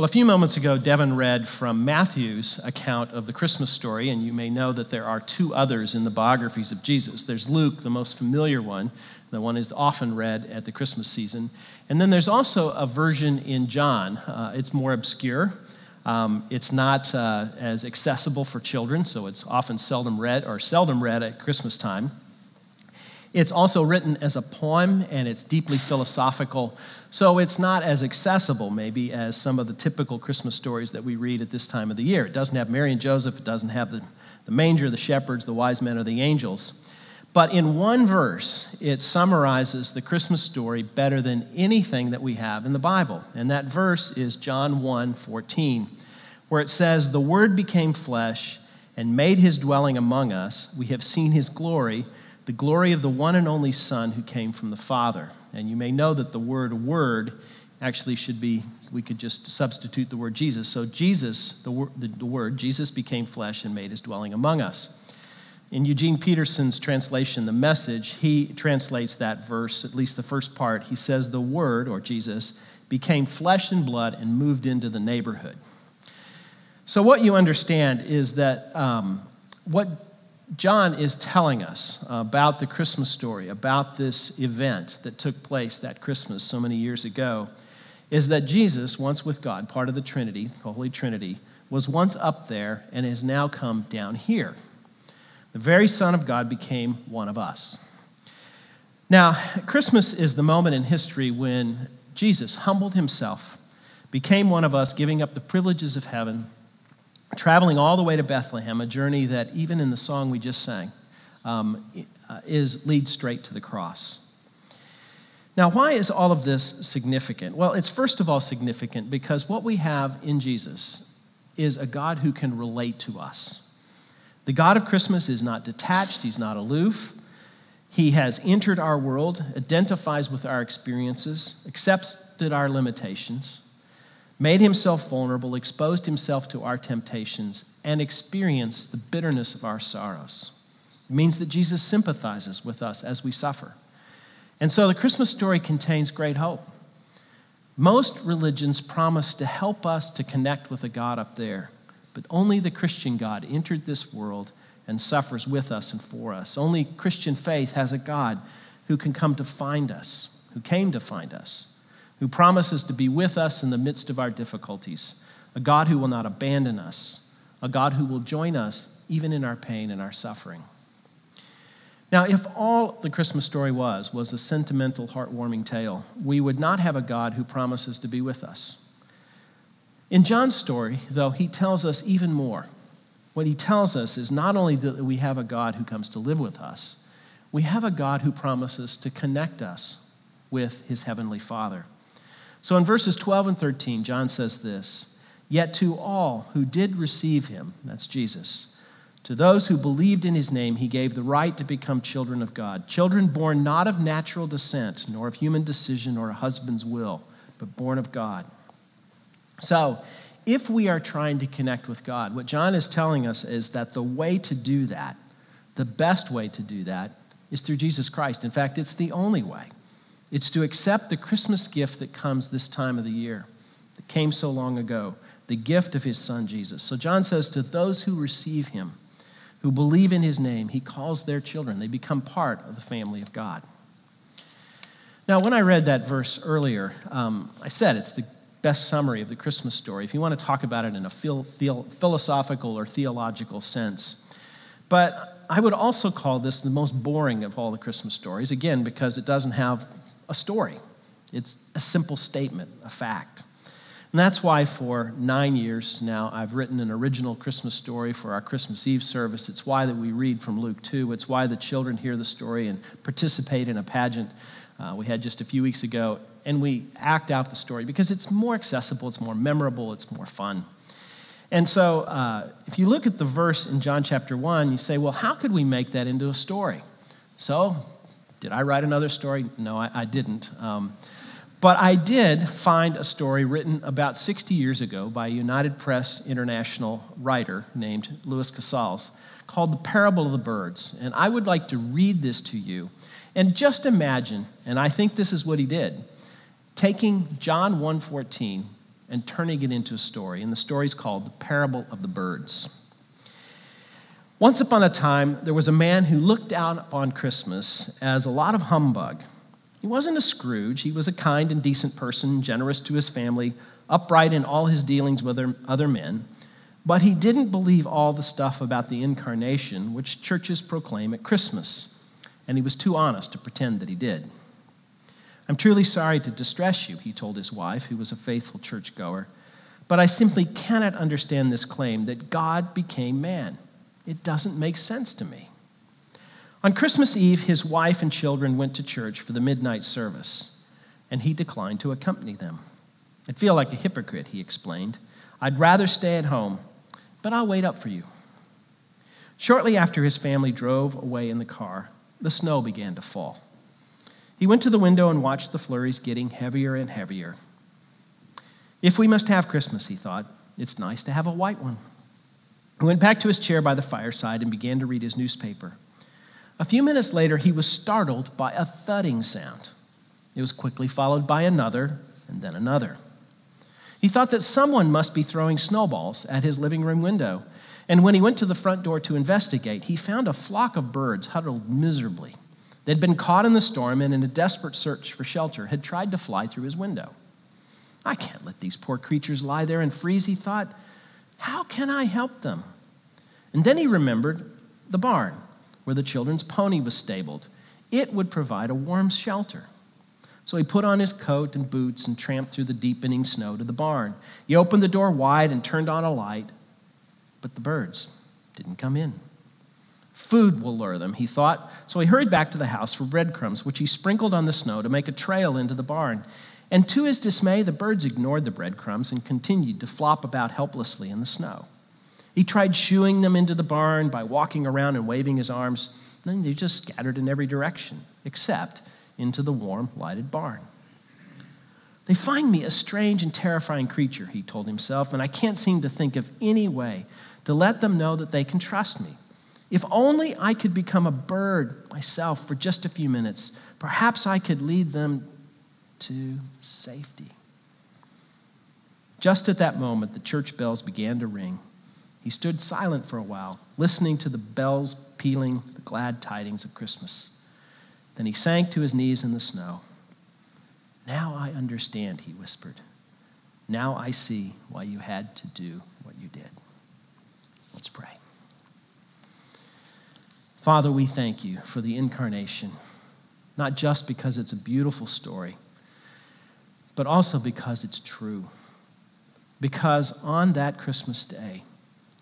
Well, a few moments ago, Devin read from Matthew's account of the Christmas story, and you may know that there are two others in the biographies of Jesus. There's Luke, the most familiar one, the one is often read at the Christmas season. And then there's also a version in John. Uh, it's more obscure. Um, it's not uh, as accessible for children, so it's often seldom read or seldom read at Christmas time. It's also written as a poem and it's deeply philosophical, so it's not as accessible, maybe, as some of the typical Christmas stories that we read at this time of the year. It doesn't have Mary and Joseph, it doesn't have the, the manger, the shepherds, the wise men, or the angels. But in one verse, it summarizes the Christmas story better than anything that we have in the Bible. And that verse is John 1 14, where it says, The Word became flesh and made his dwelling among us. We have seen his glory the glory of the one and only Son who came from the Father. And you may know that the word word actually should be, we could just substitute the word Jesus. So, Jesus, the, word, the, the word, Jesus became flesh and made his dwelling among us. In Eugene Peterson's translation, the message, he translates that verse, at least the first part. He says, The Word, or Jesus, became flesh and blood and moved into the neighborhood. So, what you understand is that um, what John is telling us about the Christmas story, about this event that took place that Christmas so many years ago, is that Jesus, once with God, part of the Trinity, the Holy Trinity, was once up there and has now come down here. The very Son of God became one of us. Now, Christmas is the moment in history when Jesus humbled himself, became one of us, giving up the privileges of heaven traveling all the way to Bethlehem, a journey that even in the song we just sang um, is leads straight to the cross. Now, why is all of this significant? Well, it's first of all significant because what we have in Jesus is a God who can relate to us. The God of Christmas is not detached, he's not aloof. He has entered our world, identifies with our experiences, accepted our limitations, made himself vulnerable, exposed himself to our temptations, and experienced the bitterness of our sorrows. It means that Jesus sympathizes with us as we suffer. And so the Christmas story contains great hope. Most religions promise to help us to connect with a God up there, but only the Christian God entered this world and suffers with us and for us. Only Christian faith has a God who can come to find us, who came to find us who promises to be with us in the midst of our difficulties, a God who will not abandon us, a God who will join us even in our pain and our suffering. Now, if all the Christmas story was was a sentimental, heartwarming tale, we would not have a God who promises to be with us. In John's story, though, he tells us even more. What he tells us is not only that we have a God who comes to live with us, we have a God who promises to connect us with his heavenly Father. So in verses 12 and 13, John says this Yet to all who did receive him, that's Jesus, to those who believed in his name, he gave the right to become children of God. Children born not of natural descent, nor of human decision or a husband's will, but born of God. So, if we are trying to connect with God, what John is telling us is that the way to do that, the best way to do that, is through Jesus Christ. In fact, it's the only way. It's to accept the Christmas gift that comes this time of the year, that came so long ago, the gift of his son Jesus. So John says to those who receive him, who believe in his name, he calls their children. They become part of the family of God. Now, when I read that verse earlier, um, I said it's the best summary of the Christmas story, if you want to talk about it in a philosophical or theological sense. But I would also call this the most boring of all the Christmas stories, again, because it doesn't have a story, it's a simple statement, a fact. And that's why for nine years now I've written an original Christmas story for our Christmas Eve service. It's why that we read from Luke 2. It's why the children hear the story and participate in a pageant uh, we had just a few weeks ago. And we act out the story because it's more accessible, it's more memorable, it's more fun. And so uh, if you look at the verse in John chapter 1, you say, well, how could we make that into a story? So did I write another story? No, I, I didn't. Um, but I did find a story written about 60 years ago by a United Press International writer named Louis Cassels called The Parable of the Birds. And I would like to read this to you. And just imagine, and I think this is what he did, taking John 1:14 and turning it into a story. And the story is called The Parable of the Birds. Once upon a time, there was a man who looked down upon Christmas as a lot of humbug. He wasn't a Scrooge, he was a kind and decent person, generous to his family, upright in all his dealings with other men. But he didn't believe all the stuff about the incarnation which churches proclaim at Christmas, and he was too honest to pretend that he did. I'm truly sorry to distress you, he told his wife, who was a faithful churchgoer, but I simply cannot understand this claim that God became man. It doesn't make sense to me. On Christmas Eve, his wife and children went to church for the midnight service, and he declined to accompany them. I'd feel like a hypocrite, he explained. I'd rather stay at home, but I'll wait up for you. Shortly after his family drove away in the car, the snow began to fall. He went to the window and watched the flurries getting heavier and heavier. If we must have Christmas, he thought, it's nice to have a white one. He went back to his chair by the fireside and began to read his newspaper. A few minutes later, he was startled by a thudding sound. It was quickly followed by another and then another. He thought that someone must be throwing snowballs at his living room window. And when he went to the front door to investigate, he found a flock of birds huddled miserably They'd been caught in the storm and, in a desperate search for shelter, had tried to fly through his window. I can't let these poor creatures lie there and freeze, he thought. How can I help them? And then he remembered the barn where the children's pony was stabled. It would provide a warm shelter. So he put on his coat and boots and tramped through the deepening snow to the barn. He opened the door wide and turned on a light, but the birds didn't come in. Food will lure them, he thought. So he hurried back to the house for breadcrumbs, which he sprinkled on the snow to make a trail into the barn. And to his dismay, the birds ignored the breadcrumbs and continued to flop about helplessly in the snow. He tried shooing them into the barn by walking around and waving his arms. Then they just scattered in every direction, except into the warm, lighted barn. They find me a strange and terrifying creature, he told himself, and I can't seem to think of any way to let them know that they can trust me. If only I could become a bird myself for just a few minutes, perhaps I could lead them to safety. Just at that moment, the church bells began to ring. He stood silent for a while, listening to the bells pealing the glad tidings of Christmas. Then he sank to his knees in the snow. Now I understand, he whispered. Now I see why you had to do what you did. Let's pray. Father, we thank you for the incarnation, not just because it's a beautiful story, but also because it's true. Because on that Christmas day,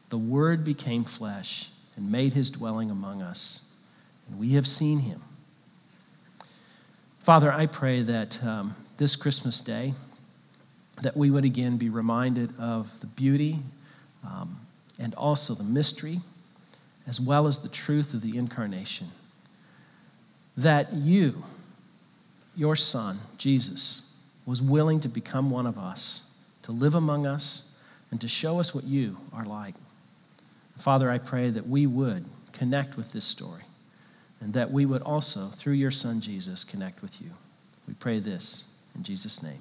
the Word became flesh and made his dwelling among us, and we have seen him. Father, I pray that um, this Christmas day, that we would again be reminded of the beauty um, and also the mystery as well as the truth of the incarnation. That you, your Son, Jesus, was willing to become one of us, to live among us, and to show us what you are like. Father, I pray that we would connect with this story and that we would also, through your Son Jesus, connect with you. We pray this in Jesus' name.